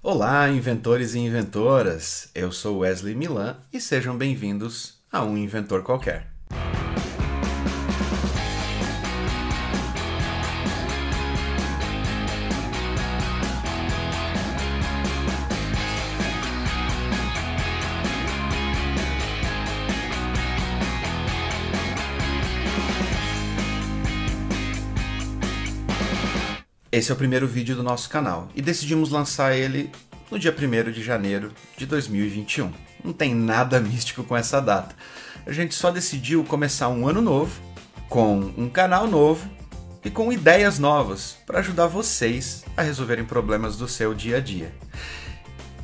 Olá, inventores e inventoras! Eu sou Wesley Milan e sejam bem-vindos a um inventor qualquer. Esse é o primeiro vídeo do nosso canal e decidimos lançar ele no dia 1 de janeiro de 2021. Não tem nada místico com essa data. A gente só decidiu começar um ano novo, com um canal novo e com ideias novas para ajudar vocês a resolverem problemas do seu dia a dia.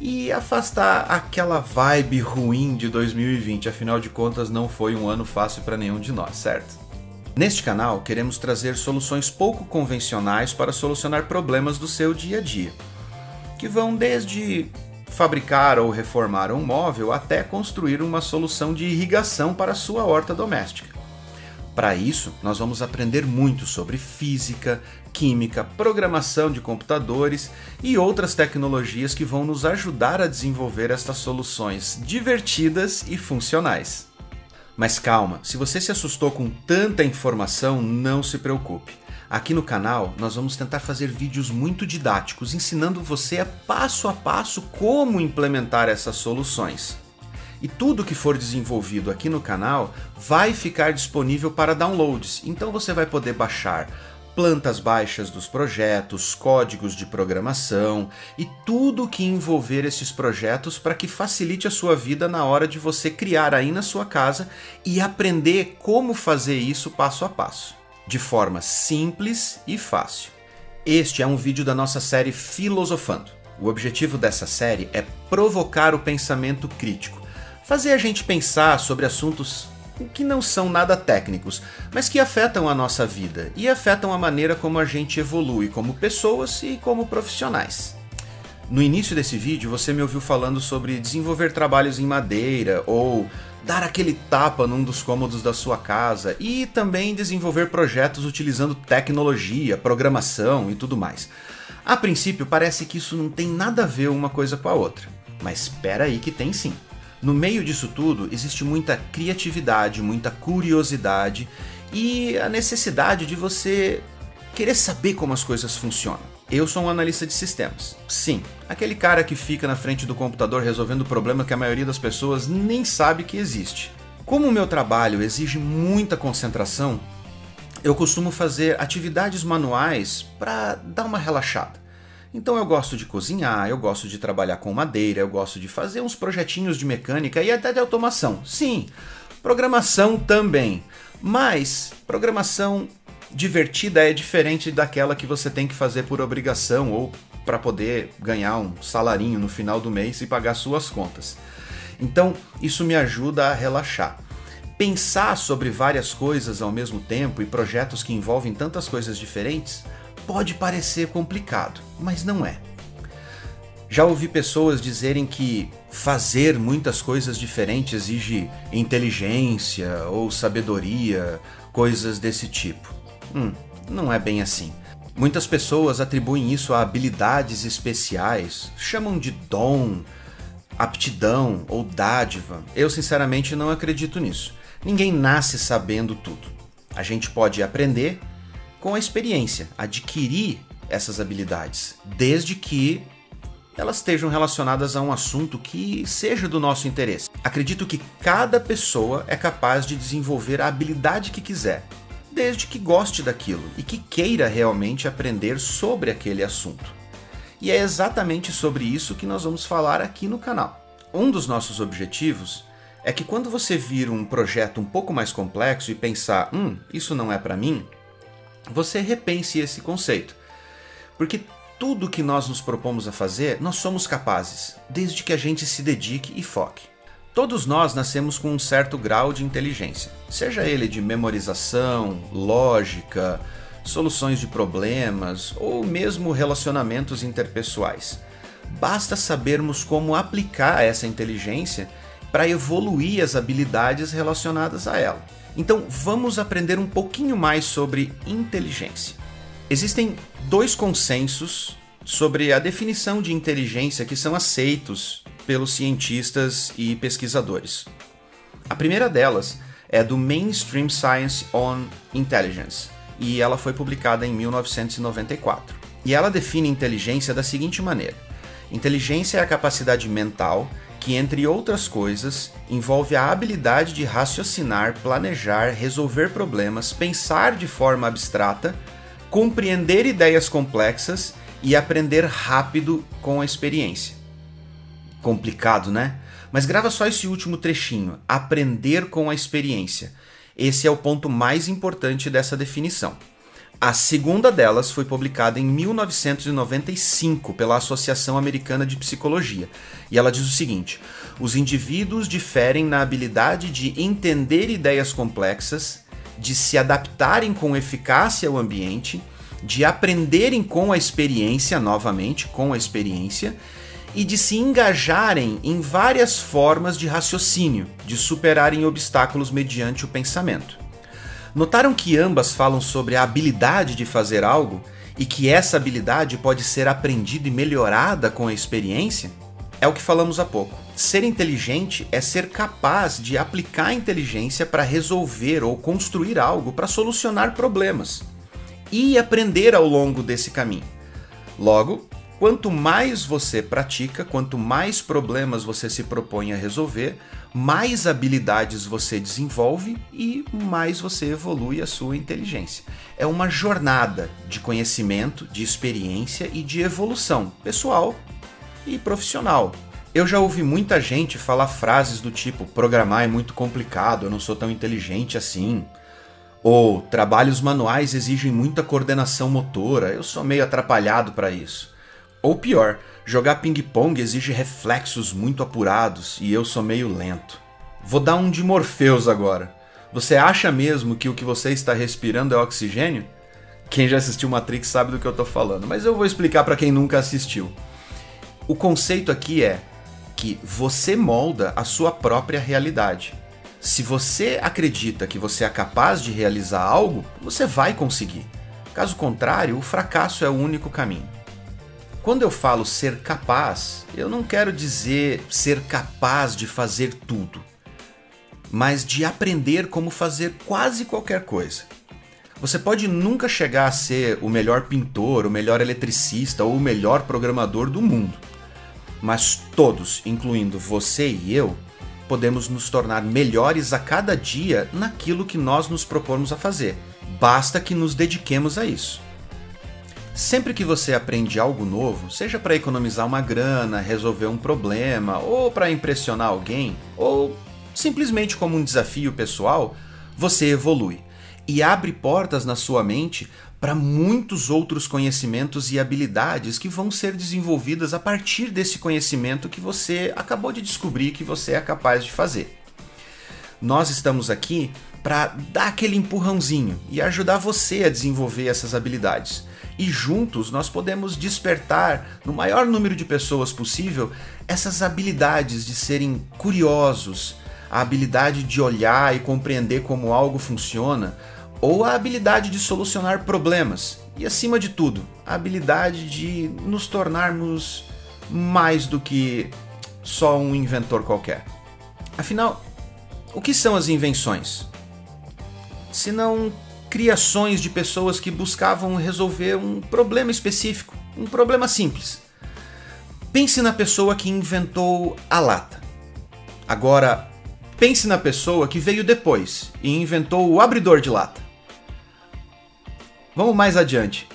E afastar aquela vibe ruim de 2020, afinal de contas não foi um ano fácil para nenhum de nós, certo? Neste canal, queremos trazer soluções pouco convencionais para solucionar problemas do seu dia a dia, que vão desde fabricar ou reformar um móvel até construir uma solução de irrigação para a sua horta doméstica. Para isso, nós vamos aprender muito sobre física, química, programação de computadores e outras tecnologias que vão nos ajudar a desenvolver estas soluções divertidas e funcionais. Mas calma, se você se assustou com tanta informação, não se preocupe. Aqui no canal nós vamos tentar fazer vídeos muito didáticos, ensinando você a passo a passo como implementar essas soluções. E tudo que for desenvolvido aqui no canal vai ficar disponível para downloads, então você vai poder baixar plantas baixas dos projetos, códigos de programação e tudo o que envolver esses projetos para que facilite a sua vida na hora de você criar aí na sua casa e aprender como fazer isso passo a passo, de forma simples e fácil. Este é um vídeo da nossa série Filosofando. O objetivo dessa série é provocar o pensamento crítico, fazer a gente pensar sobre assuntos que não são nada técnicos, mas que afetam a nossa vida e afetam a maneira como a gente evolui como pessoas e como profissionais. No início desse vídeo você me ouviu falando sobre desenvolver trabalhos em madeira ou dar aquele tapa num dos cômodos da sua casa e também desenvolver projetos utilizando tecnologia, programação e tudo mais. A princípio parece que isso não tem nada a ver uma coisa com a outra, mas espera aí que tem sim. No meio disso tudo, existe muita criatividade, muita curiosidade e a necessidade de você querer saber como as coisas funcionam. Eu sou um analista de sistemas. Sim, aquele cara que fica na frente do computador resolvendo problema que a maioria das pessoas nem sabe que existe. Como o meu trabalho exige muita concentração, eu costumo fazer atividades manuais para dar uma relaxada. Então eu gosto de cozinhar, eu gosto de trabalhar com madeira, eu gosto de fazer uns projetinhos de mecânica e até de automação. Sim, programação também. Mas programação divertida é diferente daquela que você tem que fazer por obrigação ou para poder ganhar um salarinho no final do mês e pagar suas contas. Então, isso me ajuda a relaxar. Pensar sobre várias coisas ao mesmo tempo e projetos que envolvem tantas coisas diferentes pode parecer complicado, mas não é. Já ouvi pessoas dizerem que fazer muitas coisas diferentes exige inteligência ou sabedoria, coisas desse tipo. Hum, não é bem assim. Muitas pessoas atribuem isso a habilidades especiais, chamam de dom, aptidão ou dádiva. Eu sinceramente não acredito nisso. Ninguém nasce sabendo tudo. A gente pode aprender com a experiência, adquirir essas habilidades, desde que elas estejam relacionadas a um assunto que seja do nosso interesse. Acredito que cada pessoa é capaz de desenvolver a habilidade que quiser, desde que goste daquilo e que queira realmente aprender sobre aquele assunto. E é exatamente sobre isso que nós vamos falar aqui no canal. Um dos nossos objetivos é que quando você vir um projeto um pouco mais complexo e pensar, hum, isso não é para mim, você repense esse conceito. Porque tudo que nós nos propomos a fazer, nós somos capazes, desde que a gente se dedique e foque. Todos nós nascemos com um certo grau de inteligência, seja ele de memorização, lógica, soluções de problemas ou mesmo relacionamentos interpessoais. Basta sabermos como aplicar essa inteligência para evoluir as habilidades relacionadas a ela. Então vamos aprender um pouquinho mais sobre inteligência. Existem dois consensos sobre a definição de inteligência que são aceitos pelos cientistas e pesquisadores. A primeira delas é do Mainstream Science on Intelligence e ela foi publicada em 1994. E ela define inteligência da seguinte maneira: inteligência é a capacidade mental que, entre outras coisas, envolve a habilidade de raciocinar, planejar, resolver problemas, pensar de forma abstrata, compreender ideias complexas e aprender rápido com a experiência. Complicado, né? Mas grava só esse último trechinho: aprender com a experiência. Esse é o ponto mais importante dessa definição. A segunda delas foi publicada em 1995 pela Associação Americana de Psicologia, e ela diz o seguinte: os indivíduos diferem na habilidade de entender ideias complexas, de se adaptarem com eficácia ao ambiente, de aprenderem com a experiência, novamente, com a experiência, e de se engajarem em várias formas de raciocínio, de superarem obstáculos mediante o pensamento. Notaram que ambas falam sobre a habilidade de fazer algo e que essa habilidade pode ser aprendida e melhorada com a experiência? É o que falamos há pouco. Ser inteligente é ser capaz de aplicar a inteligência para resolver ou construir algo para solucionar problemas e aprender ao longo desse caminho. Logo, quanto mais você pratica, quanto mais problemas você se propõe a resolver, mais habilidades você desenvolve e mais você evolui a sua inteligência. É uma jornada de conhecimento, de experiência e de evolução pessoal e profissional. Eu já ouvi muita gente falar frases do tipo: programar é muito complicado, eu não sou tão inteligente assim. Ou trabalhos manuais exigem muita coordenação motora, eu sou meio atrapalhado para isso. Ou pior, Jogar ping-pong exige reflexos muito apurados e eu sou meio lento. Vou dar um de Morpheus agora. Você acha mesmo que o que você está respirando é oxigênio? Quem já assistiu Matrix sabe do que eu estou falando, mas eu vou explicar para quem nunca assistiu. O conceito aqui é que você molda a sua própria realidade. Se você acredita que você é capaz de realizar algo, você vai conseguir. Caso contrário, o fracasso é o único caminho. Quando eu falo ser capaz, eu não quero dizer ser capaz de fazer tudo, mas de aprender como fazer quase qualquer coisa. Você pode nunca chegar a ser o melhor pintor, o melhor eletricista ou o melhor programador do mundo, mas todos, incluindo você e eu, podemos nos tornar melhores a cada dia naquilo que nós nos propomos a fazer. Basta que nos dediquemos a isso. Sempre que você aprende algo novo, seja para economizar uma grana, resolver um problema, ou para impressionar alguém, ou simplesmente como um desafio pessoal, você evolui e abre portas na sua mente para muitos outros conhecimentos e habilidades que vão ser desenvolvidas a partir desse conhecimento que você acabou de descobrir que você é capaz de fazer. Nós estamos aqui para dar aquele empurrãozinho e ajudar você a desenvolver essas habilidades e juntos nós podemos despertar no maior número de pessoas possível essas habilidades de serem curiosos, a habilidade de olhar e compreender como algo funciona, ou a habilidade de solucionar problemas, e acima de tudo, a habilidade de nos tornarmos mais do que só um inventor qualquer. Afinal, o que são as invenções? Se não criações de pessoas que buscavam resolver um problema específico, um problema simples. Pense na pessoa que inventou a lata. Agora, pense na pessoa que veio depois e inventou o abridor de lata. Vamos mais adiante.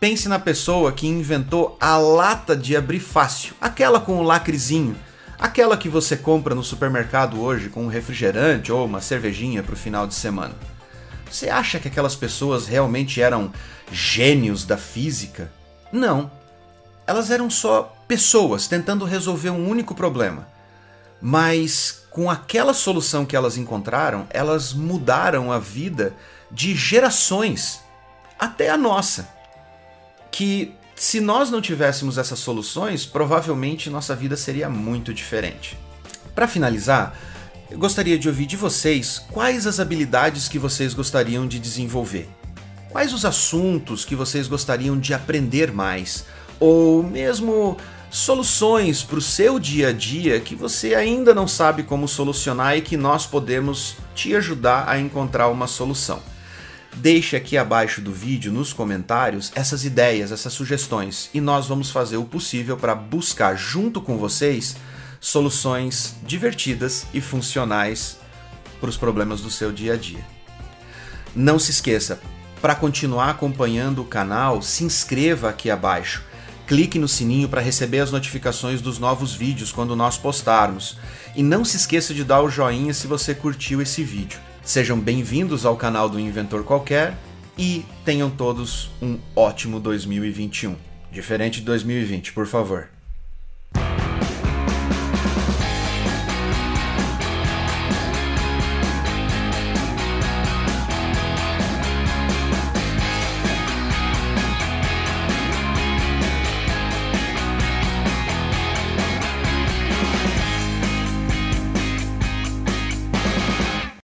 Pense na pessoa que inventou a lata de abrir fácil, aquela com o lacrezinho, aquela que você compra no supermercado hoje com um refrigerante ou uma cervejinha para o final de semana. Você acha que aquelas pessoas realmente eram gênios da física? Não. Elas eram só pessoas tentando resolver um único problema. Mas com aquela solução que elas encontraram, elas mudaram a vida de gerações, até a nossa. Que se nós não tivéssemos essas soluções, provavelmente nossa vida seria muito diferente. Para finalizar, eu gostaria de ouvir de vocês quais as habilidades que vocês gostariam de desenvolver. Quais os assuntos que vocês gostariam de aprender mais? ou mesmo soluções para o seu dia a dia que você ainda não sabe como solucionar e que nós podemos te ajudar a encontrar uma solução. Deixe aqui abaixo do vídeo, nos comentários, essas ideias, essas sugestões e nós vamos fazer o possível para buscar junto com vocês soluções divertidas e funcionais para os problemas do seu dia a dia. Não se esqueça, para continuar acompanhando o canal, se inscreva aqui abaixo. Clique no sininho para receber as notificações dos novos vídeos quando nós postarmos. E não se esqueça de dar o joinha se você curtiu esse vídeo. Sejam bem-vindos ao canal do Inventor Qualquer e tenham todos um ótimo 2021. Diferente de 2020, por favor.